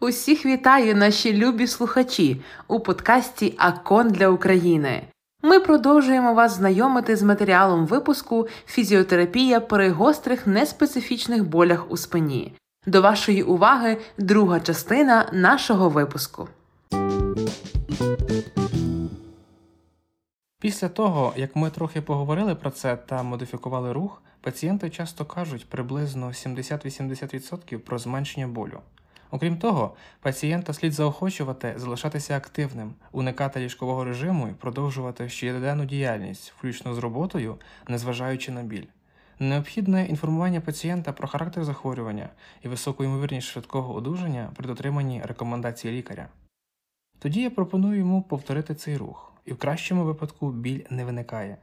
Усіх вітаю, наші любі слухачі, у подкасті Акон для України. Ми продовжуємо вас знайомити з матеріалом випуску Фізіотерапія при гострих неспецифічних болях у спині. До вашої уваги друга частина нашого випуску. Після того, як ми трохи поговорили про це та модифікували рух, пацієнти часто кажуть приблизно 70-80% про зменшення болю. Окрім того, пацієнта слід заохочувати залишатися активним, уникати ліжкового режиму і продовжувати щоденну діяльність, включно з роботою, незважаючи на біль. Необхідне інформування пацієнта про характер захворювання і високу ймовірність швидкого одужання при дотриманні рекомендацій лікаря. Тоді я пропоную йому повторити цей рух, і в кращому випадку біль не виникає.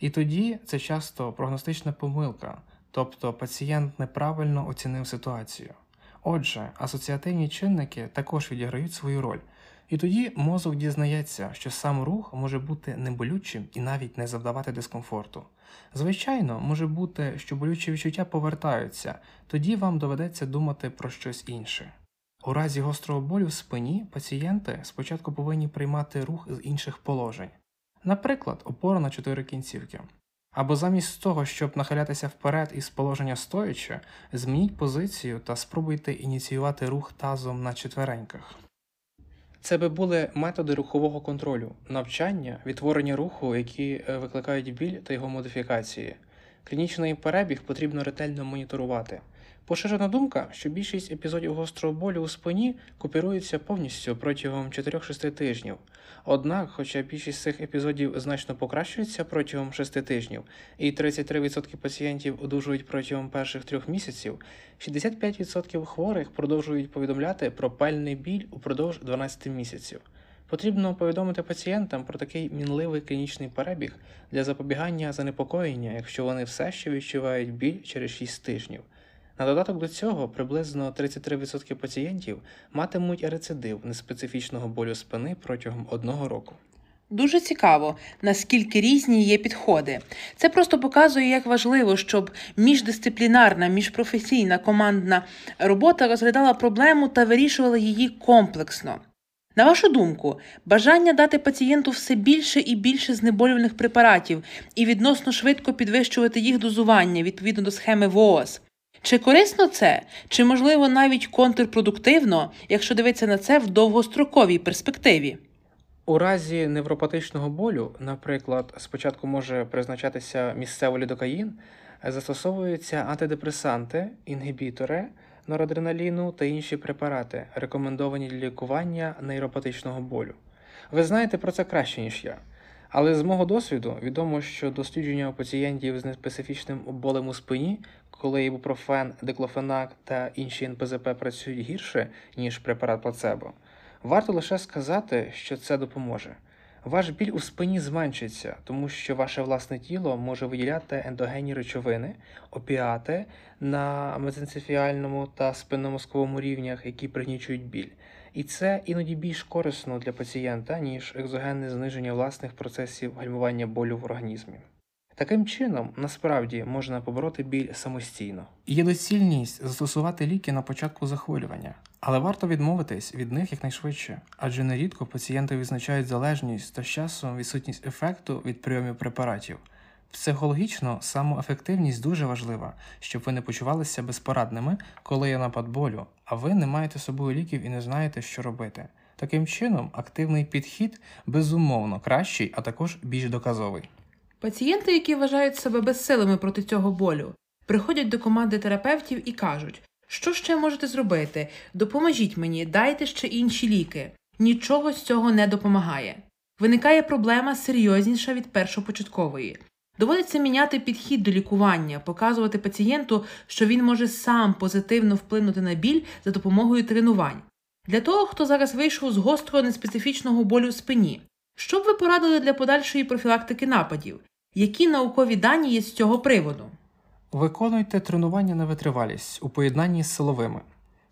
І тоді це часто прогностична помилка, тобто пацієнт неправильно оцінив ситуацію. Отже, асоціативні чинники також відіграють свою роль, і тоді мозок дізнається, що сам рух може бути неболючим і навіть не завдавати дискомфорту. Звичайно, може бути, що болючі відчуття повертаються, тоді вам доведеться думати про щось інше. У разі гострого болю в спині пацієнти спочатку повинні приймати рух з інших положень, наприклад, опора на чотири кінцівки. Або замість того, щоб нахилятися вперед із положення стоячи, змініть позицію та спробуйте ініціювати рух тазом на четвереньках. Це би були методи рухового контролю, навчання, відтворення руху, які е, викликають біль та його модифікації. Клінічний перебіг потрібно ретельно моніторувати. Поширена думка, що більшість епізодів гострого болю у спині купіруються повністю протягом 4-6 тижнів. Однак, хоча більшість цих епізодів значно покращується протягом 6 тижнів, і 33% пацієнтів одужують протягом перших трьох місяців, 65% хворих продовжують повідомляти про пальний біль упродовж 12 місяців. Потрібно повідомити пацієнтам про такий мінливий клінічний перебіг для запобігання занепокоєння, якщо вони все ще відчувають біль через 6 тижнів. На додаток до цього приблизно 33% пацієнтів матимуть рецидив неспецифічного болю спини протягом одного року. Дуже цікаво, наскільки різні є підходи. Це просто показує, як важливо, щоб міждисциплінарна, міжпрофесійна командна робота розглядала проблему та вирішувала її комплексно. На вашу думку, бажання дати пацієнту все більше і більше знеболювальних препаратів і відносно швидко підвищувати їх дозування відповідно до схеми ВООЗ чи корисно це, чи можливо навіть контрпродуктивно, якщо дивитися на це в довгостроковій перспективі? У разі невропатичного болю, наприклад, спочатку може призначатися місцевий лідокаїн, застосовуються антидепресанти, інгібітори, норадреналіну та інші препарати, рекомендовані для лікування нейропатичного болю. Ви знаєте про це краще, ніж я. Але з мого досвіду відомо, що дослідження у пацієнтів з неспецифічним болем у спині, коли ібупрофен, диклофенак та інші НПЗП працюють гірше, ніж препарат плацебо, варто лише сказати, що це допоможе. Ваш біль у спині зменшиться, тому що ваше власне тіло може виділяти ендогенні речовини, опіати на мезенцефіальному та спинномозковому рівнях, які пригнічують біль. І це іноді більш корисно для пацієнта, ніж екзогенне зниження власних процесів гальмування болю в організмі. Таким чином, насправді можна побороти біль самостійно. Є доцільність застосувати ліки на початку захворювання, але варто відмовитись від них якнайшвидше, адже нерідко пацієнти відзначають залежність та з часом відсутність ефекту від прийомів препаратів. Психологічно самоефективність дуже важлива, щоб ви не почувалися безпорадними, коли є напад болю, а ви не маєте з собою ліків і не знаєте, що робити. Таким чином, активний підхід безумовно кращий, а також більш доказовий. Пацієнти, які вважають себе безсилими проти цього болю, приходять до команди терапевтів і кажуть, що ще можете зробити? Допоможіть мені, дайте ще інші ліки. Нічого з цього не допомагає. Виникає проблема серйозніша від першопочаткової. Доводиться міняти підхід до лікування, показувати пацієнту, що він може сам позитивно вплинути на біль за допомогою тренувань. Для того, хто зараз вийшов з гострого неспецифічного болю в спині, що б ви порадили для подальшої профілактики нападів? Які наукові дані є з цього приводу? Виконуйте тренування на витривалість у поєднанні з силовими.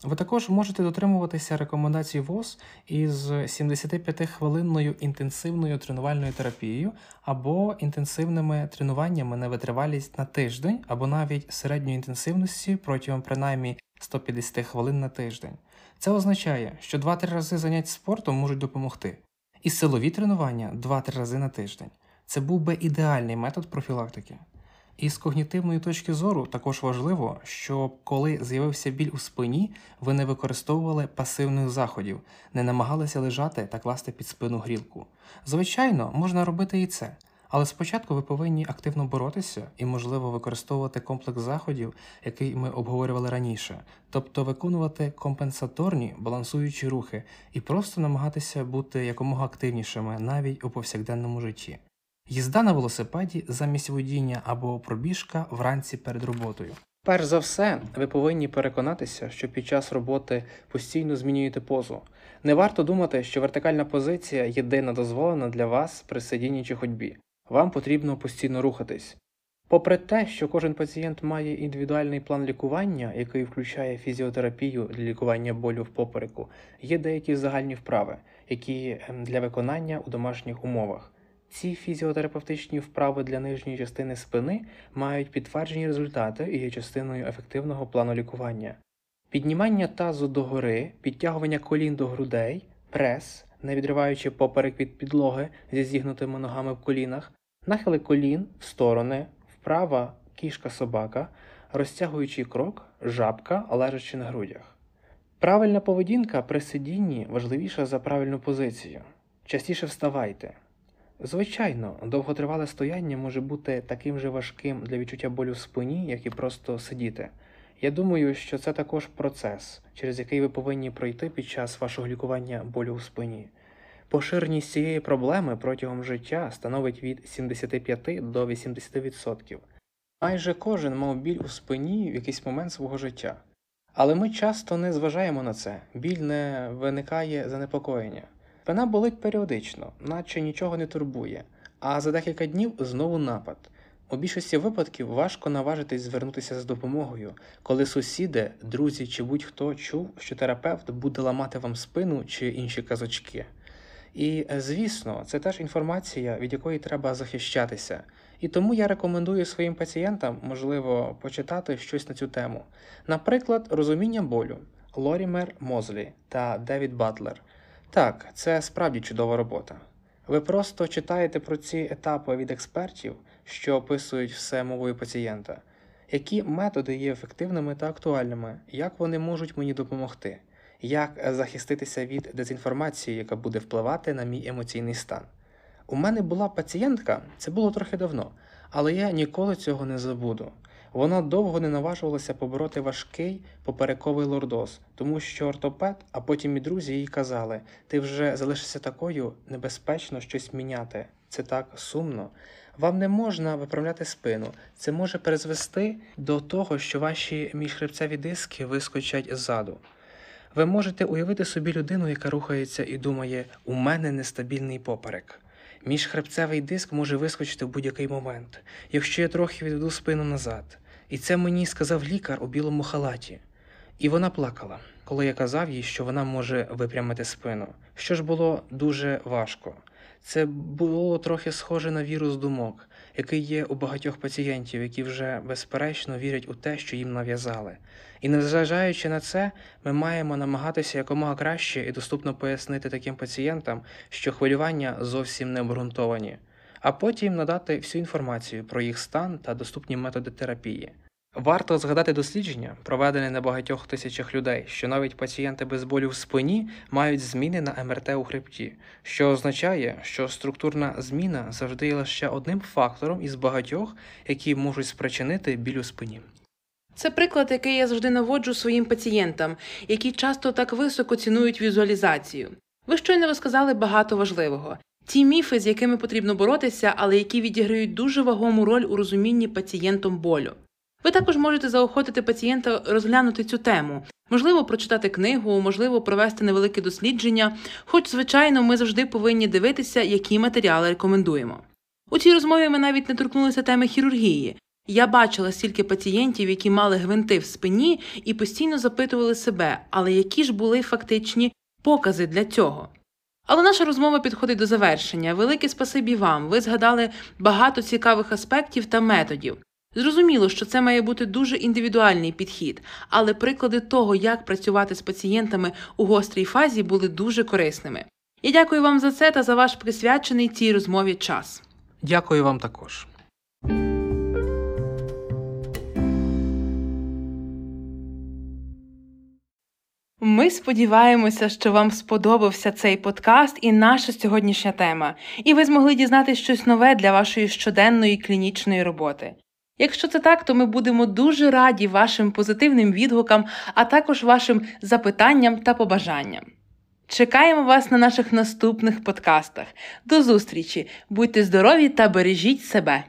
Ви також можете дотримуватися рекомендацій ВОЗ із 75-хвилинною інтенсивною тренувальною терапією або інтенсивними тренуваннями на витривалість на тиждень, або навіть середньої інтенсивності протягом принаймні 150 хвилин на тиждень. Це означає, що 2-3 рази занять спортом можуть допомогти, і силові тренування 2-3 рази на тиждень. Це був би ідеальний метод профілактики. І з когнітивної точки зору також важливо, щоб коли з'явився біль у спині, ви не використовували пасивних заходів, не намагалися лежати та класти під спину грілку. Звичайно, можна робити і це, але спочатку ви повинні активно боротися і, можливо, використовувати комплекс заходів, який ми обговорювали раніше, тобто виконувати компенсаторні балансуючі рухи і просто намагатися бути якомога активнішими навіть у повсякденному житті. Їзда на велосипеді замість водіння або пробіжка вранці перед роботою. Перш за все, ви повинні переконатися, що під час роботи постійно змінюєте позу. Не варто думати, що вертикальна позиція єдина дозволена для вас при сидінні чи ходьбі. Вам потрібно постійно рухатись. Попри те, що кожен пацієнт має індивідуальний план лікування, який включає фізіотерапію для лікування болю в попереку, є деякі загальні вправи, які ем, для виконання у домашніх умовах. Ці фізіотерапевтичні вправи для нижньої частини спини мають підтверджені результати і є частиною ефективного плану лікування. Піднімання тазу догори, підтягування колін до грудей, прес, не відриваючи поперек від підлоги зі зігнутими ногами в колінах, нахили колін в сторони, вправа кішка собака, розтягуючий крок, жабка, лежачи на грудях. Правильна поведінка при сидінні важливіша за правильну позицію. Частіше вставайте. Звичайно, довготривале стояння може бути таким же важким для відчуття болю в спині, як і просто сидіти. Я думаю, що це також процес, через який ви повинні пройти під час вашого лікування болю у спині. Поширеність цієї проблеми протягом життя становить від 75 до 80%. Майже кожен мав біль у спині в якийсь момент свого життя. Але ми часто не зважаємо на це, біль не виникає занепокоєння. Спина болить періодично, наче нічого не турбує, а за декілька днів знову напад. У більшості випадків важко наважитись звернутися з допомогою, коли сусіди, друзі чи будь-хто чув, що терапевт буде ламати вам спину чи інші казочки. І, звісно, це теж інформація, від якої треба захищатися. І тому я рекомендую своїм пацієнтам, можливо, почитати щось на цю тему. Наприклад, розуміння болю Лорімер Мозлі та Девід Батлер. Так, це справді чудова робота. Ви просто читаєте про ці етапи від експертів, що описують все мовою пацієнта, які методи є ефективними та актуальними, як вони можуть мені допомогти, як захиститися від дезінформації, яка буде впливати на мій емоційний стан. У мене була пацієнтка, це було трохи давно, але я ніколи цього не забуду. Вона довго не наважувалася побороти важкий поперековий лордоз, тому що ортопед, а потім і друзі їй казали: ти вже залишишся такою, небезпечно щось міняти. Це так сумно. Вам не можна виправляти спину. Це може призвести до того, що ваші міжхребцеві диски вискочать ззаду. Ви можете уявити собі людину, яка рухається і думає, у мене нестабільний поперек. Міжхребцевий диск може вискочити в будь-який момент, якщо я трохи відведу спину назад. І це мені сказав лікар у білому халаті. І вона плакала, коли я казав їй, що вона може випрямити спину, що ж було дуже важко. Це було трохи схоже на вірус думок, який є у багатьох пацієнтів, які вже безперечно вірять у те, що їм нав'язали. І незважаючи на це, ми маємо намагатися якомога краще і доступно пояснити таким пацієнтам, що хвилювання зовсім не обґрунтовані, а потім надати всю інформацію про їх стан та доступні методи терапії. Варто згадати дослідження, проведене на багатьох тисячах людей, що навіть пацієнти без болю в спині мають зміни на МРТ у хребті, що означає, що структурна зміна завжди є лише одним фактором із багатьох, які можуть спричинити біль у спині. Це приклад, який я завжди наводжу своїм пацієнтам, які часто так високо цінують візуалізацію. Ви щойно розказали багато важливого. Ті міфи, з якими потрібно боротися, але які відіграють дуже вагому роль у розумінні пацієнтом болю. Ви також можете заохотити пацієнта розглянути цю тему, можливо, прочитати книгу, можливо, провести невелике дослідження, хоч, звичайно, ми завжди повинні дивитися, які матеріали рекомендуємо. У цій розмові ми навіть не торкнулися теми хірургії. Я бачила стільки пацієнтів, які мали гвинти в спині і постійно запитували себе, але які ж були фактичні покази для цього. Але наша розмова підходить до завершення. Велике спасибі вам. Ви згадали багато цікавих аспектів та методів. Зрозуміло, що це має бути дуже індивідуальний підхід, але приклади того, як працювати з пацієнтами у гострій фазі, були дуже корисними. Я дякую вам за це та за ваш присвячений цій розмові час. Дякую вам також. Ми сподіваємося, що вам сподобався цей подкаст і наша сьогоднішня тема, і ви змогли дізнатись щось нове для вашої щоденної клінічної роботи. Якщо це так, то ми будемо дуже раді вашим позитивним відгукам, а також вашим запитанням та побажанням. Чекаємо вас на наших наступних подкастах. До зустрічі! Будьте здорові та бережіть себе!